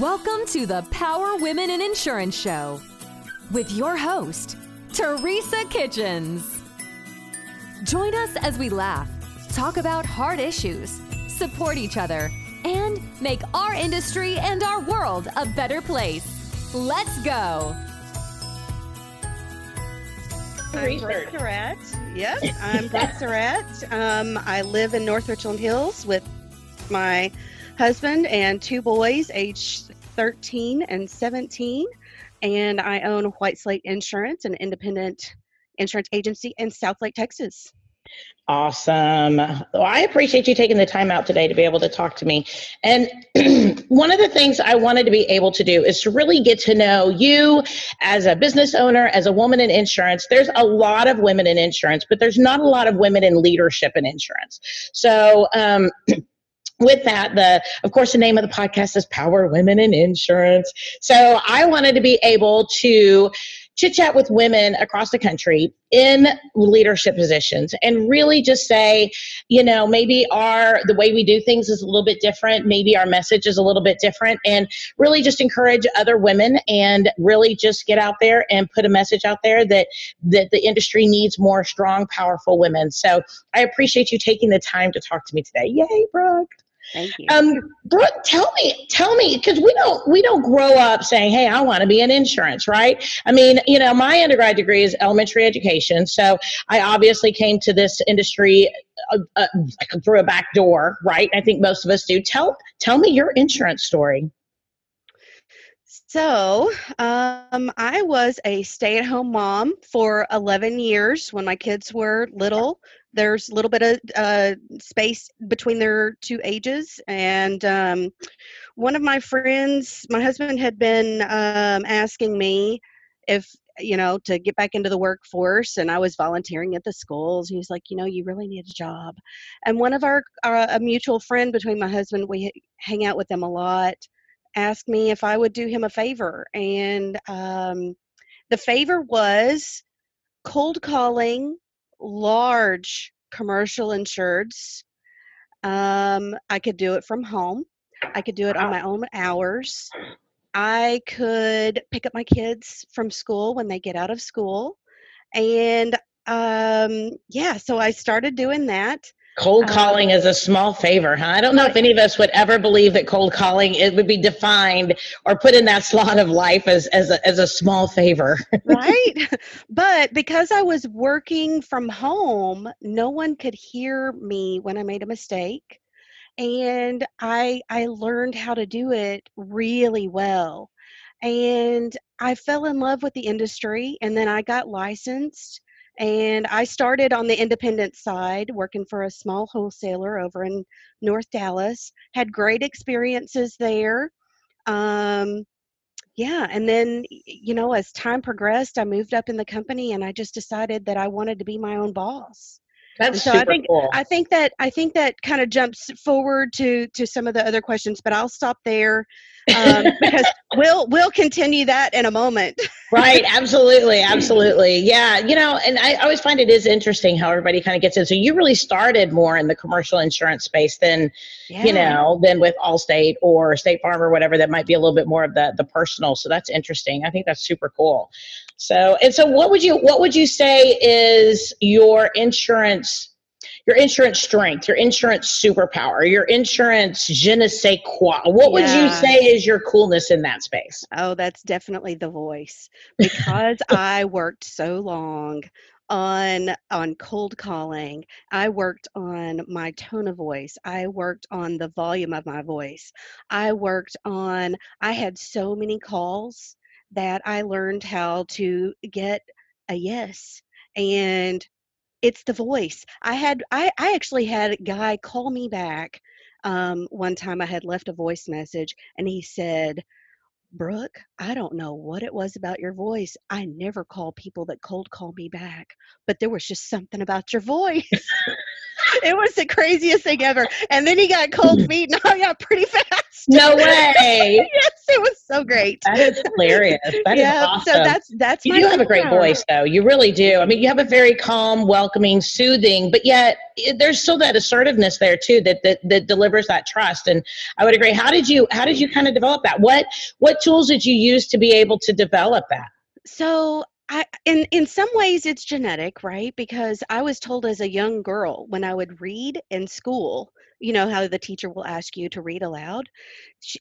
Welcome to the Power Women in Insurance Show with your host, Teresa Kitchens. Join us as we laugh, talk about hard issues, support each other, and make our industry and our world a better place. Let's go. I'm Brooke Surratt. Yes, I'm Brooke Surratt. Um, I live in North Richland Hills with my husband and two boys, aged 13 and 17. And I own White Slate Insurance, an independent insurance agency in Southlake, Texas. Awesome. Well, I appreciate you taking the time out today to be able to talk to me. And one of the things I wanted to be able to do is to really get to know you as a business owner, as a woman in insurance. There's a lot of women in insurance, but there's not a lot of women in leadership in insurance. So, um, with that the of course the name of the podcast is power women in insurance so i wanted to be able to chit chat with women across the country in leadership positions and really just say, you know, maybe our the way we do things is a little bit different, maybe our message is a little bit different and really just encourage other women and really just get out there and put a message out there that that the industry needs more strong, powerful women. So, I appreciate you taking the time to talk to me today. Yay, Brooke. Thank you. Um, Brooke, tell me, tell me, because we don't we don't grow up saying, "Hey, I want to be in insurance," right? I mean, you know, my undergrad degree is elementary education, so I obviously came to this industry uh, uh, through a back door, right? I think most of us do. Tell tell me your insurance story. So, um, I was a stay at home mom for 11 years when my kids were little. There's a little bit of uh, space between their two ages. And um, one of my friends, my husband had been um, asking me if, you know, to get back into the workforce. And I was volunteering at the schools. He was like, you know, you really need a job. And one of our, uh, a mutual friend between my husband, we hang out with them a lot asked me if I would do him a favor. And um, the favor was cold calling large commercial insureds. Um, I could do it from home, I could do it on my own hours. I could pick up my kids from school when they get out of school. And um, yeah, so I started doing that. Cold calling um, is a small favor, huh? I don't know if any of us would ever believe that cold calling it would be defined or put in that slot of life as as a, as a small favor. right? But because I was working from home, no one could hear me when I made a mistake. And I I learned how to do it really well. And I fell in love with the industry and then I got licensed and I started on the independent side, working for a small wholesaler over in North Dallas. Had great experiences there. Um, yeah, and then, you know, as time progressed, I moved up in the company and I just decided that I wanted to be my own boss. That's so I think cool. I think that I think that kind of jumps forward to to some of the other questions, but I'll stop there um, because we'll we'll continue that in a moment. right, absolutely, absolutely, yeah. You know, and I always find it is interesting how everybody kind of gets in. So you really started more in the commercial insurance space than yeah. you know than with Allstate or State Farm or whatever. That might be a little bit more of the the personal. So that's interesting. I think that's super cool. So and so, what would you what would you say is your insurance? Your insurance strength, your insurance superpower, your insurance je ne sais quoi. What would you say is your coolness in that space? Oh, that's definitely the voice because I worked so long on on cold calling. I worked on my tone of voice. I worked on the volume of my voice. I worked on I had so many calls that I learned how to get a yes and it's the voice. I had I I actually had a guy call me back um, one time I had left a voice message and he said, Brooke, I don't know what it was about your voice. I never call people that cold call me back, but there was just something about your voice. it was the craziest thing ever. And then he got cold feet and I got pretty fast. No way. yes, it was so great. That is hilarious. That is yeah, awesome. so that's that's you do have a great voice though you really do i mean you have a very calm welcoming soothing but yet it, there's still that assertiveness there too that, that that delivers that trust and i would agree how did you how did you kind of develop that what what tools did you use to be able to develop that So I in in some ways it's genetic, right? Because I was told as a young girl when I would read in school, you know how the teacher will ask you to read aloud.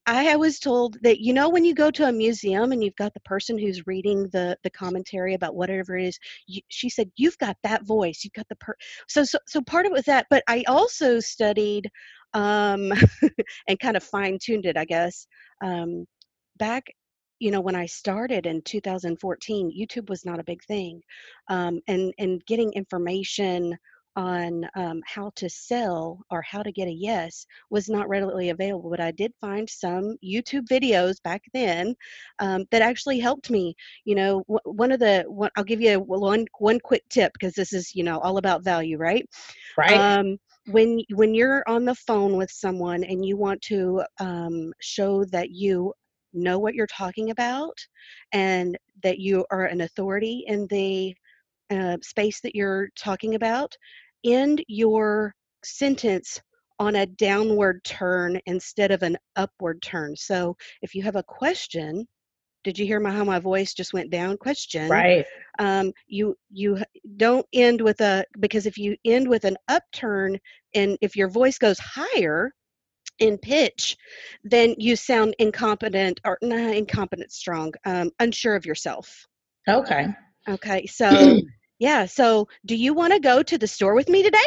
I was told that you know when you go to a museum and you've got the person who's reading the the commentary about whatever it is, you, she said you've got that voice, you've got the per. So so so part of it was that, but I also studied um and kind of fine tuned it, I guess. Um back you know when i started in 2014 youtube was not a big thing um, and and getting information on um, how to sell or how to get a yes was not readily available but i did find some youtube videos back then um, that actually helped me you know one of the one, i'll give you one one quick tip because this is you know all about value right? Right. Um, when when you're on the phone with someone and you want to um, show that you know what you're talking about and that you are an authority in the uh, space that you're talking about end your sentence on a downward turn instead of an upward turn. So if you have a question did you hear my how my voice just went down? Question right. um, you you don't end with a because if you end with an upturn and if your voice goes higher in pitch then you sound incompetent or nah, incompetent strong um, unsure of yourself. Okay. Okay so yeah so do you want to go to the store with me today?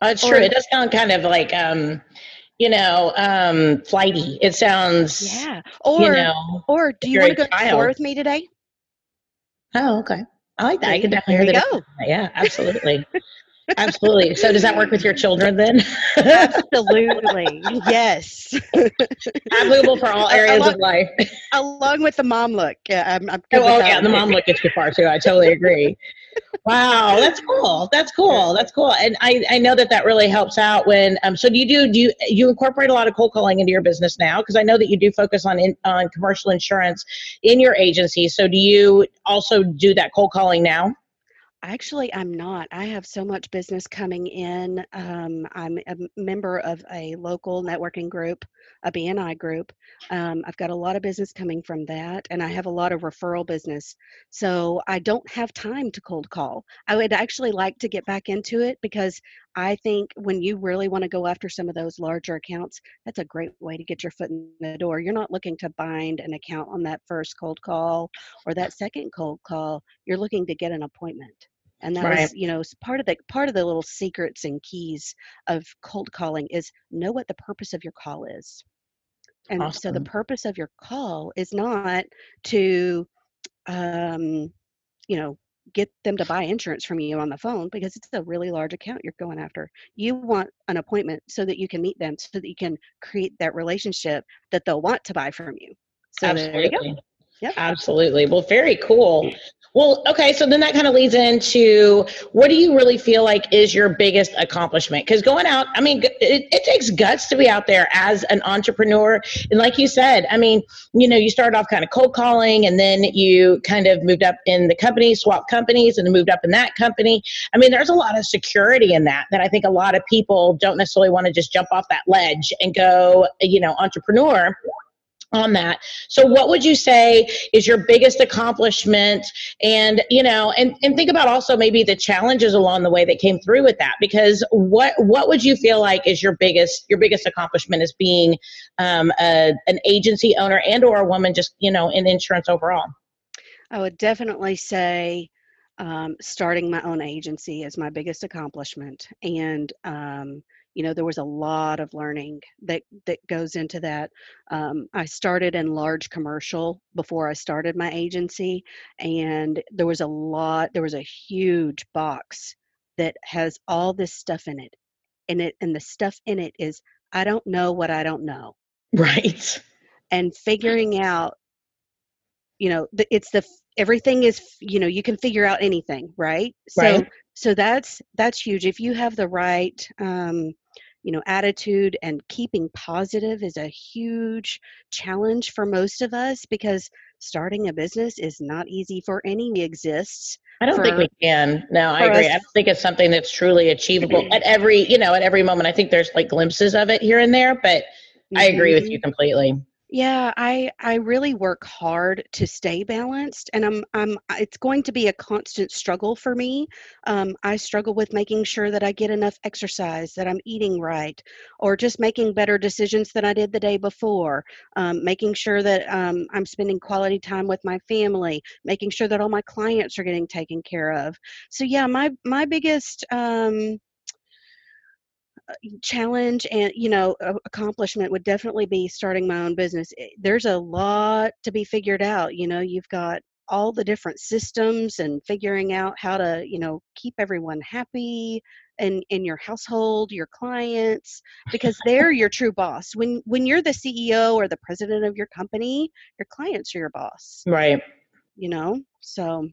That's Or- true it does sound kind of like um you know um flighty. It sounds yeah or you know or do you want to go to the store with me today? Oh okay. I like that. I can definitely hear you difference. yeah absolutely absolutely so does that work with your children then absolutely yes applicable for all areas along- of life along with the mom look yeah i'm, I'm Oh, oh yeah, the mom look gets you far too. I totally agree. wow, that's cool. That's cool. That's cool. And I, I know that that really helps out when. Um, so do you do do you you incorporate a lot of cold calling into your business now? Because I know that you do focus on in, on commercial insurance in your agency. So do you also do that cold calling now? Actually, I'm not. I have so much business coming in. Um, I'm a member of a local networking group, a BNI group. Um, I've got a lot of business coming from that, and I have a lot of referral business. So I don't have time to cold call. I would actually like to get back into it because I think when you really want to go after some of those larger accounts, that's a great way to get your foot in the door. You're not looking to bind an account on that first cold call or that second cold call. You're looking to get an appointment and that Right. was you know part of the part of the little secrets and keys of cold calling is know what the purpose of your call is. And so the purpose of your call is not to um you know get them to buy insurance from you on the phone because it's a really large account you're going after. You want an appointment so that you can meet them so that you can create that relationship that they'll want to buy from you. So there you go Absolutely. Absolutely. Well, very cool. Well, okay, so then that kind of leads into what do you really feel like is your biggest accomplishment? Because going out, I mean, it, it takes guts to be out there as an entrepreneur. And like you said, I mean, you know, you started off kind of cold calling and then you kind of moved up in the company, swapped companies, and moved up in that company. I mean, there's a lot of security in that that I think a lot of people don't necessarily want to just jump off that ledge and go, you know, entrepreneur on that. So what would you say is your biggest accomplishment and you know and and think about also maybe the challenges along the way that came through with that because what what would you feel like is your biggest your biggest accomplishment as being um, a, an agency owner and or a woman just you know in insurance overall I would definitely say um, starting my own agency is my biggest accomplishment. And, um, you know, there was a lot of learning that, that goes into that. Um, I started in large commercial before I started my agency, and there was a lot, there was a huge box that has all this stuff in it. And it and the stuff in it is I don't know what I don't know right and figuring out you know the, it's the everything is you know you can figure out anything right so Right. so that's that's huge if you have the right um you know attitude and keeping positive is a huge challenge for most of us because starting a business is not easy for any exists I don't think we can. No, I agree. us- I don't think it's something that's truly achievable at every, you know, at every moment. I think there's like glimpses of it here and there, but I agree with you completely. Yeah, I I really work hard to stay balanced, and I'm I'm it's going to be a constant struggle for me. Um, I struggle with making sure that I get enough exercise, that I'm eating right, or just making better decisions than I did the day before. Um, making sure that um, I'm spending quality time with my family, making sure that all my clients are getting taken care of. So yeah, my my biggest um, challenge and you know accomplishment would definitely be starting my own business. Eh, there's a lot to be figured out you know you've got all the different systems and figuring out how to you know keep everyone happy in in your household your clients because they're your true boss. When when you're the ceo or the president of your company your clients are your boss. Right. you know? So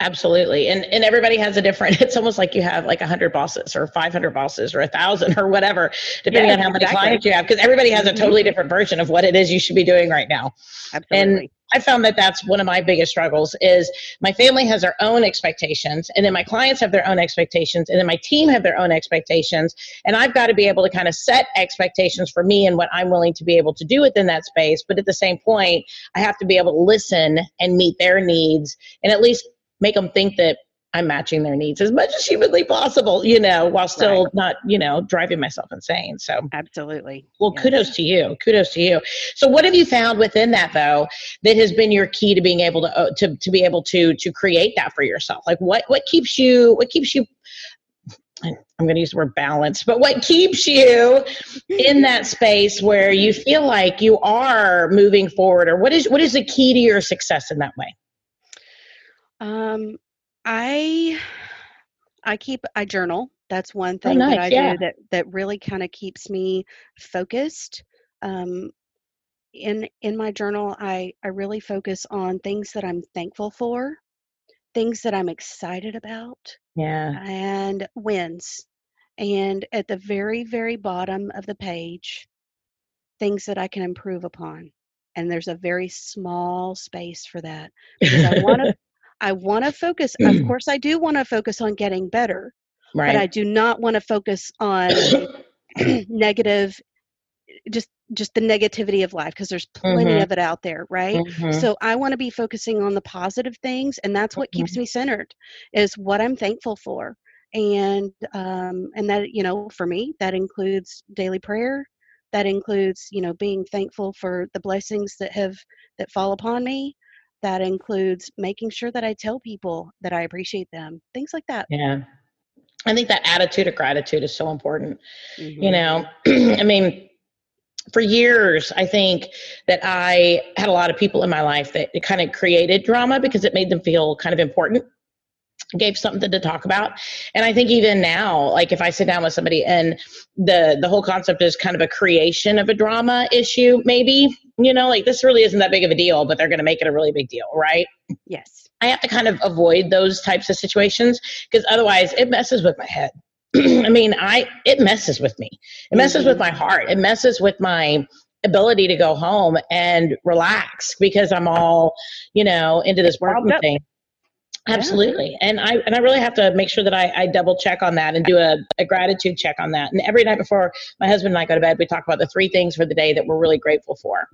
Absolutely. And and everybody has a different it's almost like you have like 100 bosses or 500 bosses or a 1000 or whatever depending Yes, on how many exactly. clients you have because everybody has a Mhm. totally different version of what it is you should be doing right now. absolutely And I found that that's one of my biggest struggles is my family has their own expectations and then my clients have their own expectations and then my team have their own expectations and I've got to be able to kind of set expectations for me and what I'm willing to be able to do within that space but at the same point I have to be able to listen and meet their needs and at least make them think that I'm matching their needs as much as humanly possible you know while still Right. not you know driving myself insane so absolutely well, kudos to you. Kudos to you. So, what have you found within that though that has been your key to being able to uh, to to be able to to create that for yourself? Like, what what keeps you? What keeps you? I'm going to use the word balance, but what keeps you in that space where you feel like you are moving forward, or what is what is the key to your success in that way? Um, I I keep I journal. That's one thing that nice, I yeah. do that that really kind of keeps me focused. Um, in in my journal, I I really focus on things that I'm thankful for, things that I'm excited about, Yeah, and wins. And at the very very bottom of the page, things that I can improve upon. And there's a very small space for that because I want to I want to focus. Of course, I do want to focus on getting better, but I do not want to focus on negative, just just the negativity of life because there's plenty Mhm. of it out there, right? Mhm. So I want to be focusing on the positive things, and that's what keeps me centered. Is what I'm thankful for, and um, and that you know, for me, that includes daily prayer. That includes you know being thankful for the blessings that have that fall upon me. That includes making sure that I tell people that I appreciate them. Things like that. yeah. I think that attitude of gratitude is so important. you Mhm. know i mean for years i think that i had a lot of people in my life that it kind of created drama because it made them feel kind of important gave something to talk about and i think even now like if i sit down with somebody and the the whole concept is kind of a creation of a drama issue maybe you know like this really isn't that big of a deal but they're going to make it a really big deal right Yes. I have to kind of avoid those types of situations because otherwise it messes with my head. I mean, I it messes with me. It messes with Mhm. my heart. It messes with my ability to go home and relax because I'm all, you know, into this up. thing. Absolutely. And I and I really have to make sure that I, I double check on that and do a, a gratitude check on that. And every night before my husband and I go to bed, we talk about the three things for the day that we're really grateful for.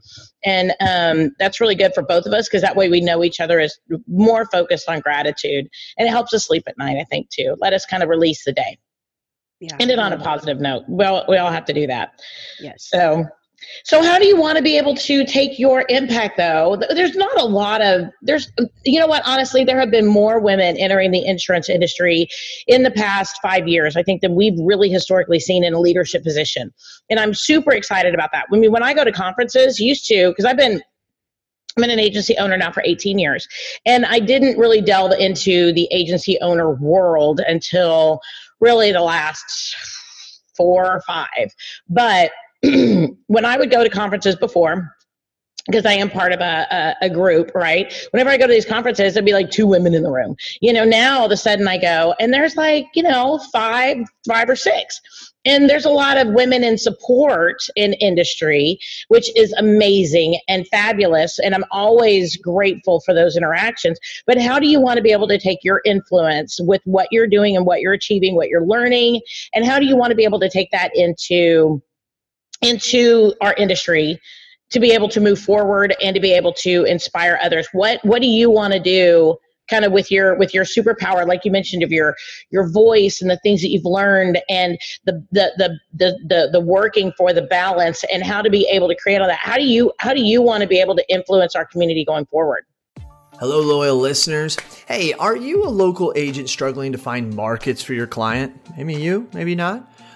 And um, that's really good for both of us because that way we know each other is more focused on gratitude. And it helps us sleep at night, I think, too. Let us kind of release the day. Yeah. End it on a positive note. Well, we all have to do that. Yes. So, so how do you want to be able to take your impact though? There's not a lot of there's you know what honestly there have been more women entering the insurance industry in the past 5 years I think than we've really historically seen in a leadership position. And I'm super excited about that. When we when I go to conferences used to because I've been I'm an agency owner now for 18 years. And I didn't really delve into the agency owner world until really the last four or five. But when I would go to conferences before, because I am part of a, a, a, group, right? Whenever I go to these conferences, there'd be like two women in the room. You know, now all of a sudden I go and there's like, you know, five, five or six. And there's a lot of women in support in industry, which is amazing and fabulous. And I'm always grateful for those interactions. But how do you want to be able to take your influence with what you're doing and what you're achieving, what you're learning? And how do you want to be able to take that into into our industry to be able to move forward and to be able to inspire others what what do you want to do kind of with your with your superpower like you mentioned of your your voice and the things that you've learned and the the the the the, the working for the balance and how to be able to create all that how do you how do you want to be able to influence our community going forward Hello, loyal listeners. Hey, are you a local agent struggling to find markets for your client? Maybe you, maybe not.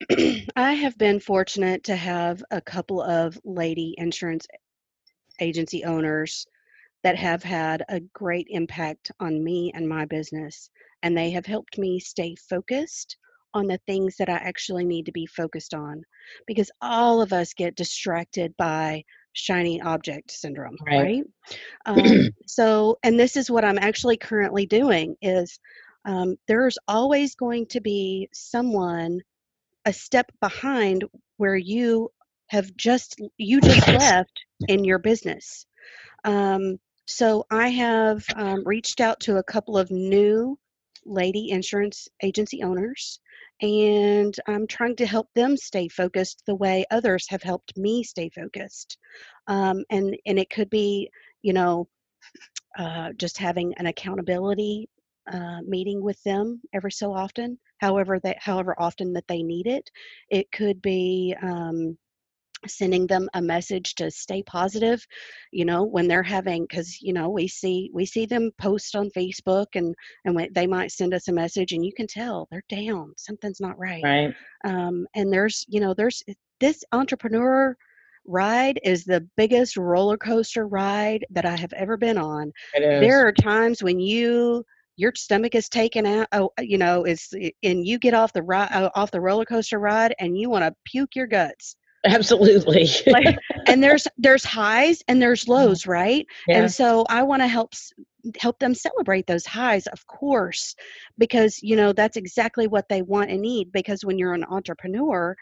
I have been fortunate to have a couple of lady insurance agency owners that have had a great impact on me and my business. And they have helped me stay focused on the things that I actually need to be focused on because all of us get distracted by shiny object syndrome right, right? Um, so and this is what i'm actually currently doing is um, there's always going to be someone a step behind where you have just you just left in your business. Um, so I have um, reached out to a couple of new lady insurance agency owners and I'm trying to help them stay focused the way others have helped me stay focused. Um, and and it could be, you know, uh, just having an accountability uh, meeting with them every so often however that however often that they need it. It could be um, sending them a message to stay positive you know when they're having because you know we see we see them post on facebook and and when they might send us a message and you can tell they're down something's not right. Right. Um, and there's you know there's this entrepreneur ride is the biggest roller coaster ride that i have ever been on. There are times when you your stomach is taken out oh, uh, you know is and you get off the ride uh, off the roller coaster ride and you want to puke your guts. Absolutely. Like, and there's there's highs and there's lows right? Yeah. and so i want to help help them celebrate those highs of course because you know that's exactly what they want and need because when you're an entrepreneur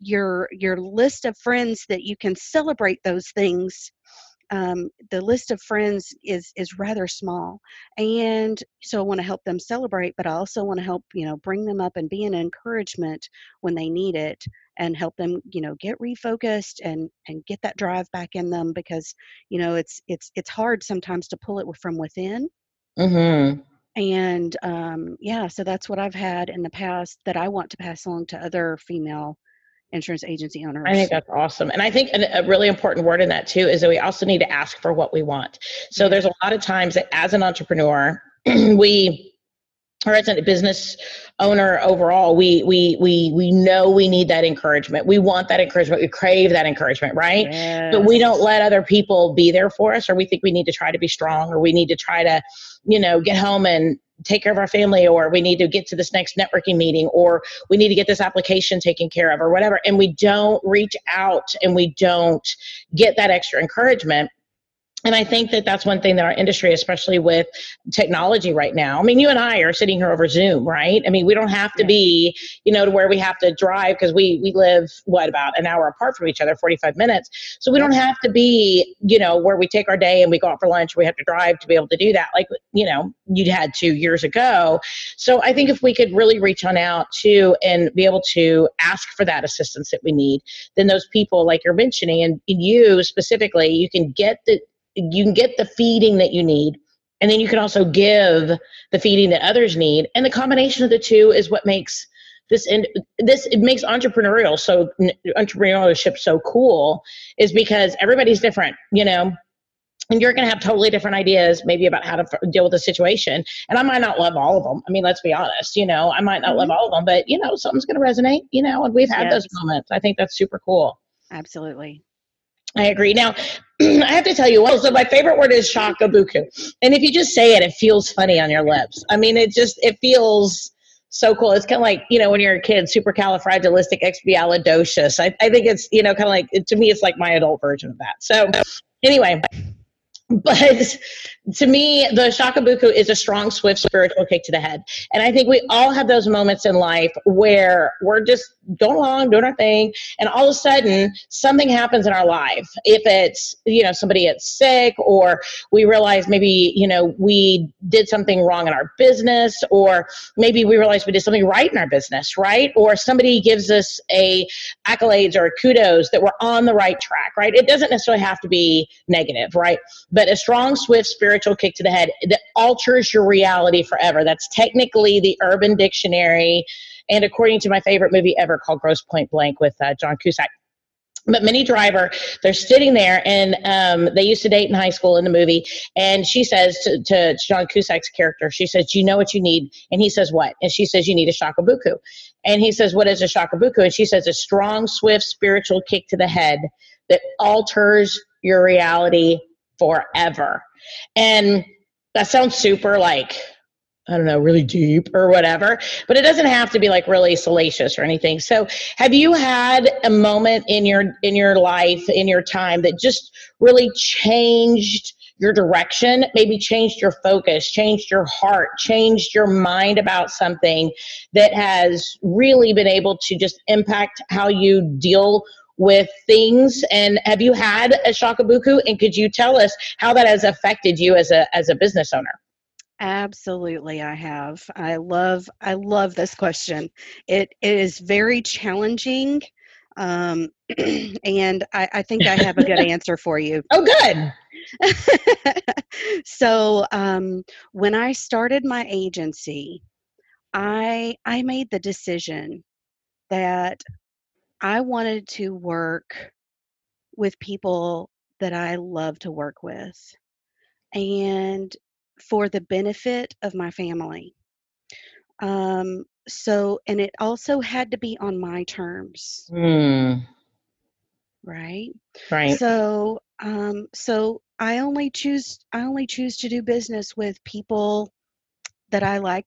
your your list of friends that you can celebrate those things um, the list of friends is is rather small and so i want to help them celebrate but i also want to help you know bring them up and be an encouragement when they need it and help them you know get refocused and and get that drive back in them because you know it's it's it's hard sometimes to pull it from within mm-hmm. and um, yeah so that's what i've had in the past that i want to pass along to other female insurance agency owners. I think that's awesome. And I think a, really important word in that too is that we also need to ask for what we want. So there's a lot of times that as an entrepreneur, we or as a business owner overall, we we we we know we need that encouragement. We want that encouragement. We crave that encouragement, right? Yes. But we don't let other people be there for us, or we think we need to try to be strong, or we need to try to, you know, get home and take care of our family or we need to get to this next networking meeting or we need to get this application taken care of or whatever and we don't reach out and we don't get that extra encouragement and I think that that's one thing that our industry, especially with technology right now, I mean, you and I are sitting here over Zoom, right? I mean, we don't have to be, you know, to where we have to drive because we, we live, what, about an hour apart from each other, 45 minutes. So we don't have to be, you know, where we take our day and we go out for lunch, we have to drive to be able to do that, like, you know, you'd had two years ago. So I think if we could really reach on out to and be able to ask for that assistance that we need, then those people, like you're mentioning, and you specifically, you can get the, you can get the feeding that you need and then you can also give the feeding that others need and the combination of the two is what makes this and this it makes entrepreneurial so entrepreneurship so cool is because everybody's different you know? And you're going to have totally different ideas maybe about how to f- deal with the situation and i might not love all of them i mean let's be honest you know? I might not mm-hmm. love all of them but you know something's going to resonate you know? And we've had yes. those moments i think that's super cool. Absolutely I agree. Now, I have to tell you, well, so my favorite word is shakabuku. And if you just say it, it feels funny on your lips. I mean, it just, it feels so cool. It's kind of like, you know, when you're a kid, supercalifragilisticexpialidocious. I, I think it's, you know, kind of like, to me, it's like my adult version of that. So anyway, but to me, the shakabuku is a strong, swift spiritual kick to the head. And I think we all have those moments in life where we're just going along, doing our thing, and all of a sudden something happens in our life. If it's, you know, somebody gets sick, or we realize maybe, you know, we did something wrong in our business, or maybe we realize we did something right in our business, right? Or somebody gives us a accolades or kudos that we're on the right track, right? It doesn't necessarily have to be negative, right? But a strong, swift spiritual kick to the head that alters your reality forever. That's technically the Urban Dictionary, and according to my favorite movie ever called Grosse Pointe Blank with uh, John Cusack. But Minnie Driver, they're sitting there, and um, they used to date in high school in the movie. And she says to, to John Cusack's character, she says, you know what you need?" And he says, "What?" And she says, "You need a shakabuku." And he says, "What is a shakabuku?" And she says, "A strong, swift, spiritual kick to the head that alters your reality forever. And that sounds super like, I don't know, really deep or whatever, but it doesn't have to be like really salacious or anything. So, have you had a moment in your in your life, in your time that just really changed your direction, maybe changed your focus, changed your heart, changed your mind about something that has really been able to just impact how you deal with things. And have you had a shakabuku? And could you tell us how that has affected you as a as a business owner? Absolutely i have. I love i love this question. It, it is very challenging um, and I, I think i have a good answer for you. Oh good. So um, when i started my agency i i made the decision that I wanted to work with people that I love to work with and for the benefit of my family. Um, so, and it also had to be on my terms. Mm. Right. Right. So, um, so I only choose I only choose to do business with people that I like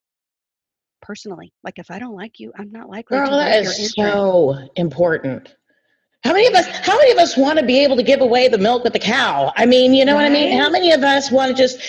personally. Like if I don't like you, I'm not likely Girl, to like that is so important. How many of us how many of us want to be able to give away the milk with the cow? I mean, you know right. what I mean? How many of us want to just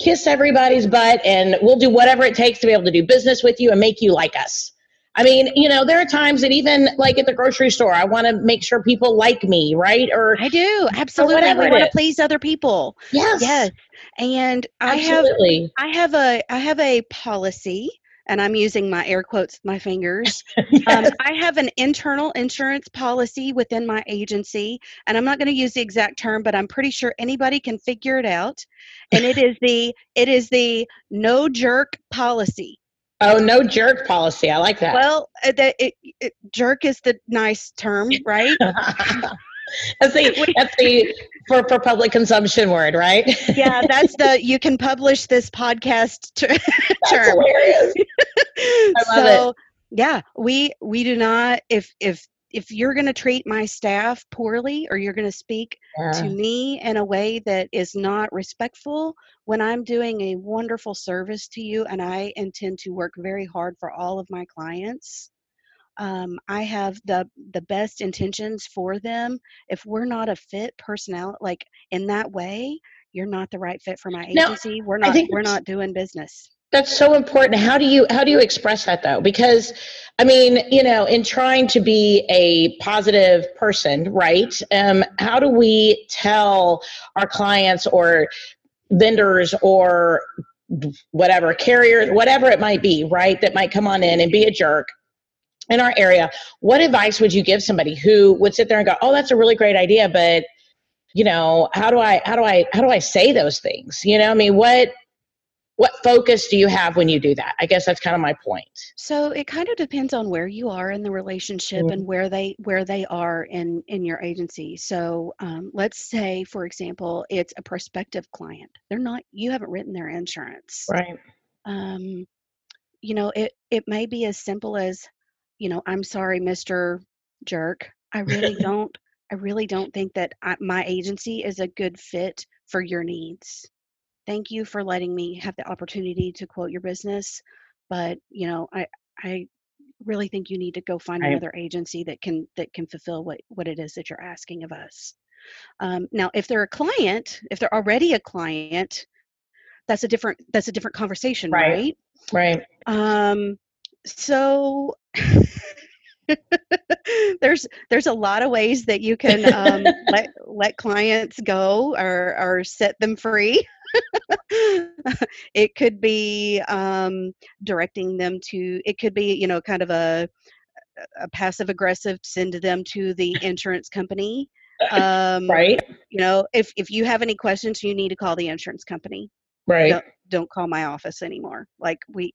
kiss everybody's butt and we'll do whatever it takes to be able to do business with you and make you like us? I mean, you know, there are times that even like at the grocery store, I want to make sure people like me, right? Or I do absolutely. I want to please other people. Yes, yes. And absolutely. I have I have a I have a policy and I'm using my air quotes my fingers. yes. um, I have an internal insurance policy within my agency, and I'm not going to use the exact term, but I'm pretty sure anybody can figure it out. And it is the it is the no jerk policy. Oh, no jerk policy. I like that. Well, uh, the, it, it, jerk is the nice term, right? that's the that's the for for public consumption word, right? yeah, that's the you can publish this podcast ter- term. Hilarious. I love so, it. Yeah, we we do not if if if you're going to treat my staff poorly or you're going to speak yeah. to me in a way that is not respectful when I'm doing a wonderful service to you and I intend to work very hard for all of my clients um, I have the the best intentions for them. If we're not a fit personnel, like in that way, you're not the right fit for my agency. We're not we're not doing business. That's so important. How do you how do you express that though? Because I mean, you know, in trying to be a positive person, right? Um, how do we tell our clients or vendors or whatever carriers, whatever it might be, right, that might come on in and be a jerk in our area, what advice would you give somebody who would sit there and go, "Oh, that's a really great idea, but you know, how do I how do I how do I say those things?" You know, I mean, what what focus do you have when you do that? I guess that's kind of my point. So it kind of depends on where you are in the relationship mm-hmm. and where they where they are in in your agency. So um, let's say for example it's a prospective client. They're not you haven't written their insurance. Right. Um, you know it it may be as simple as you know i'm sorry mr jerk i really don't i really don't think that I, my agency is a good fit for your needs. Thank you for letting me have the opportunity to quote your business but you know i i really think you need to go find another agency that can that can fulfill what what it is that you're asking of us. Um, now if they're a client if they're already a client that's a different that's a different conversation right right, right. um so there's there's a lot of ways that you can um, let let clients go or or set them free. It could be um, directing them to it could be you know kind of a, a passive aggressive send them to the insurance company. Um, right. you know if if you have any questions you need to call the insurance company. Right. Don't, don't call my office anymore. Like we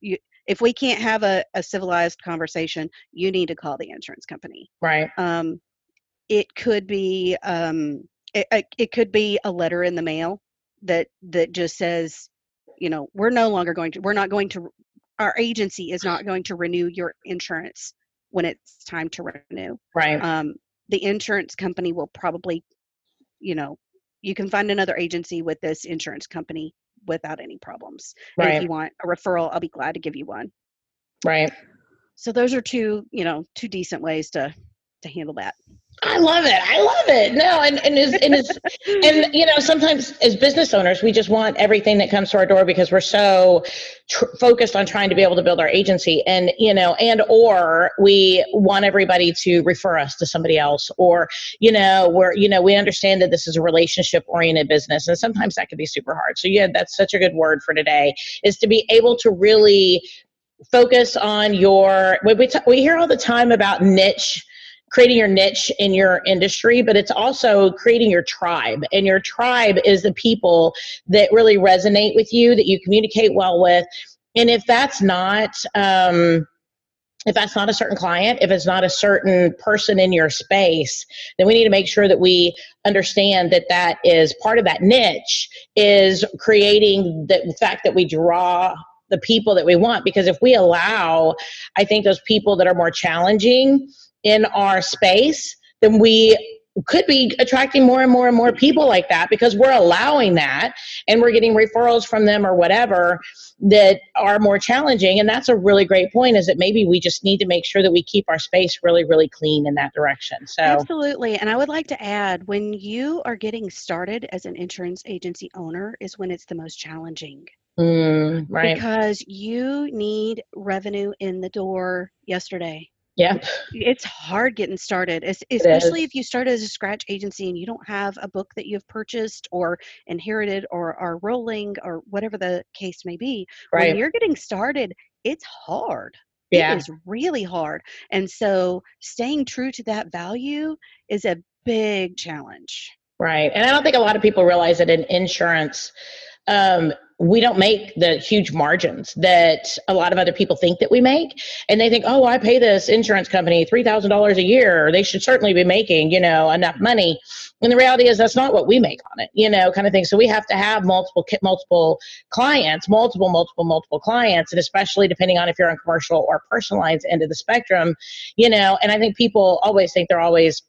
you if we can't have a, a civilized conversation you need to call the insurance company. Right. Um it could be um it, it could be a letter in the mail that that just says you know we're no longer going to we're not going to our agency is not going to renew your insurance when it's time to renew. Right. Um, the insurance company will probably you know you can find another agency with this insurance company without any problems right. and if you want a referral i'll be glad to give you one. Right. So those are two you know two decent ways to to handle that I love it. I love it. No, and and is and is and you know sometimes as business owners we just want everything that comes to our door because we're so tr- focused on trying to be able to build our agency and you know and or we want everybody to refer us to somebody else or you know we're you know we understand that this is a relationship oriented business and sometimes that can be super hard. So yeah, that's such a good word for today is to be able to really focus on your we, we, t- we hear all the time about niche creating your niche in your industry, but it's also creating your tribe. And your tribe is the people that really resonate with you, that you communicate well with. And if that's not, um, if that's not a certain client, if it's not a certain person in your space, then we need to make sure that we understand that that is part of that niche is creating the fact that we draw the people that we want. Because if we allow, I think those people that are more challenging in our space, then we could be attracting more and more and more people like that because we're allowing that and we're getting referrals from them or whatever that are more challenging. And that's a really great point is that maybe we just need to make sure that we keep our space really really clean in that direction. So absolutely. And i would like to add when you are getting started as an insurance agency owner is when it's the most challenging. Mm, right. Because you need revenue in the door yesterday yeah. It's hard getting started, especially if you start as a scratch agency and you don't have a book that you've purchased or inherited or are rolling or whatever the case may be. Right. When you're getting started, it's hard. Yeah. It is really hard. And so staying true to that value is a big challenge. Right. And I don't think a lot of people realize that in insurance, um, we don't make the huge margins that a lot of other people think that we make. And they think oh i pay this insurance company $3000 a year. They should certainly be making you know enough money. And the reality is that's not what we make on it you know kind of thing. So we have to have multiple multiple clients multiple multiple multiple clients and especially depending on if you're on commercial or personal lines end of the spectrum you know. And i think people always think they're always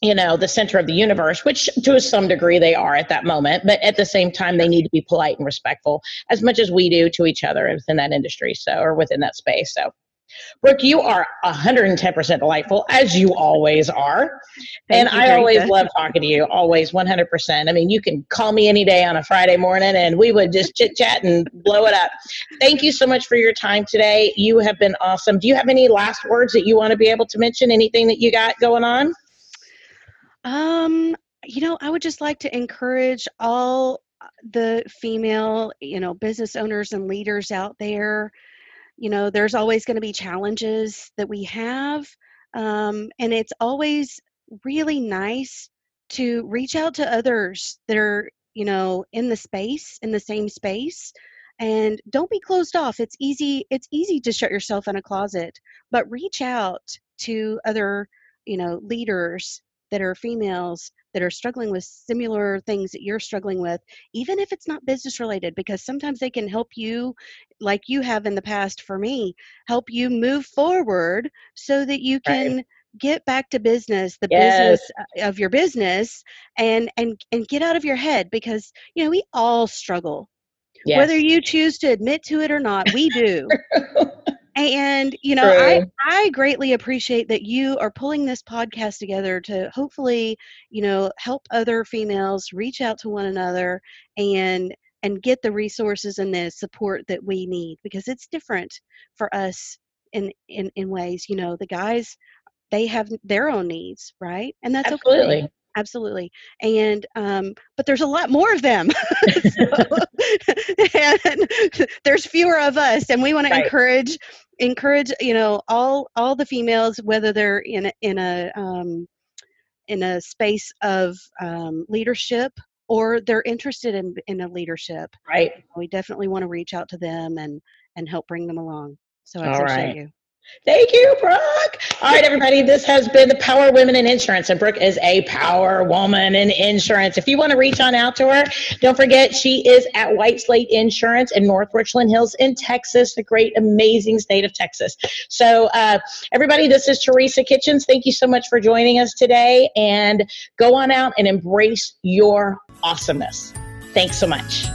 you know the center of the universe which to some degree they are at that moment but at the same time they need to be polite and respectful as much as we do to each other within that industry so or within that space so Brooke, you are 110% delightful, as you always are. Thank and I always love talking to you, always 100%. I mean, you can call me any day on a Friday morning and we would just chit chat and blow it up. Thank you so much for your time today. You have been awesome. Do you have any last words that you want to be able to mention? Anything that you got going on? Um, you know, I would just like to encourage all uh, the female, you know, business owners and leaders out there. You know, there's always going to be challenges that we have. Um, and it's always really nice to reach out to others that are, you know, in the space, in the same space, and don't be closed off it's easy it's easy to shut yourself in a closet but reach out to other you know leaders that are females that are struggling with similar things that you're struggling with even if it's not business related because sometimes they can help you like you have in the past for me help you move forward so that you can right get back to business the yes. business uh, of your business and and and get out of your head because you know we all struggle yes. whether you choose to admit to it or not we do and you know i i greatly appreciate that you are pulling this podcast together to hopefully you know help other females reach out to one another and and get the resources and the support that we need because it's different for us in in in ways you know the guys they have their own needs, right? And that's absolutely. Okay. Absolutely. And um, but there's a lot more of them. and there's fewer of us and we want right. to encourage encourage, you know, all all the females whether they're in a, in a um, in a space of um, leadership or they're interested in in a leadership. Right. We definitely want to reach out to them and and help bring them along. So I appreciate right. you. Thank you, Brooke. All right, everybody, this has been the Power Women in Insurance, and Brooke is a power woman in insurance. If you want to reach on out to her, don't forget she is at White Slate Insurance in North Richland Hills in Texas, the great, amazing state of Texas. So, uh, everybody, this is Teresa Kitchens. Thank you so much for joining us today, and go on out and embrace your awesomeness. Thanks so much.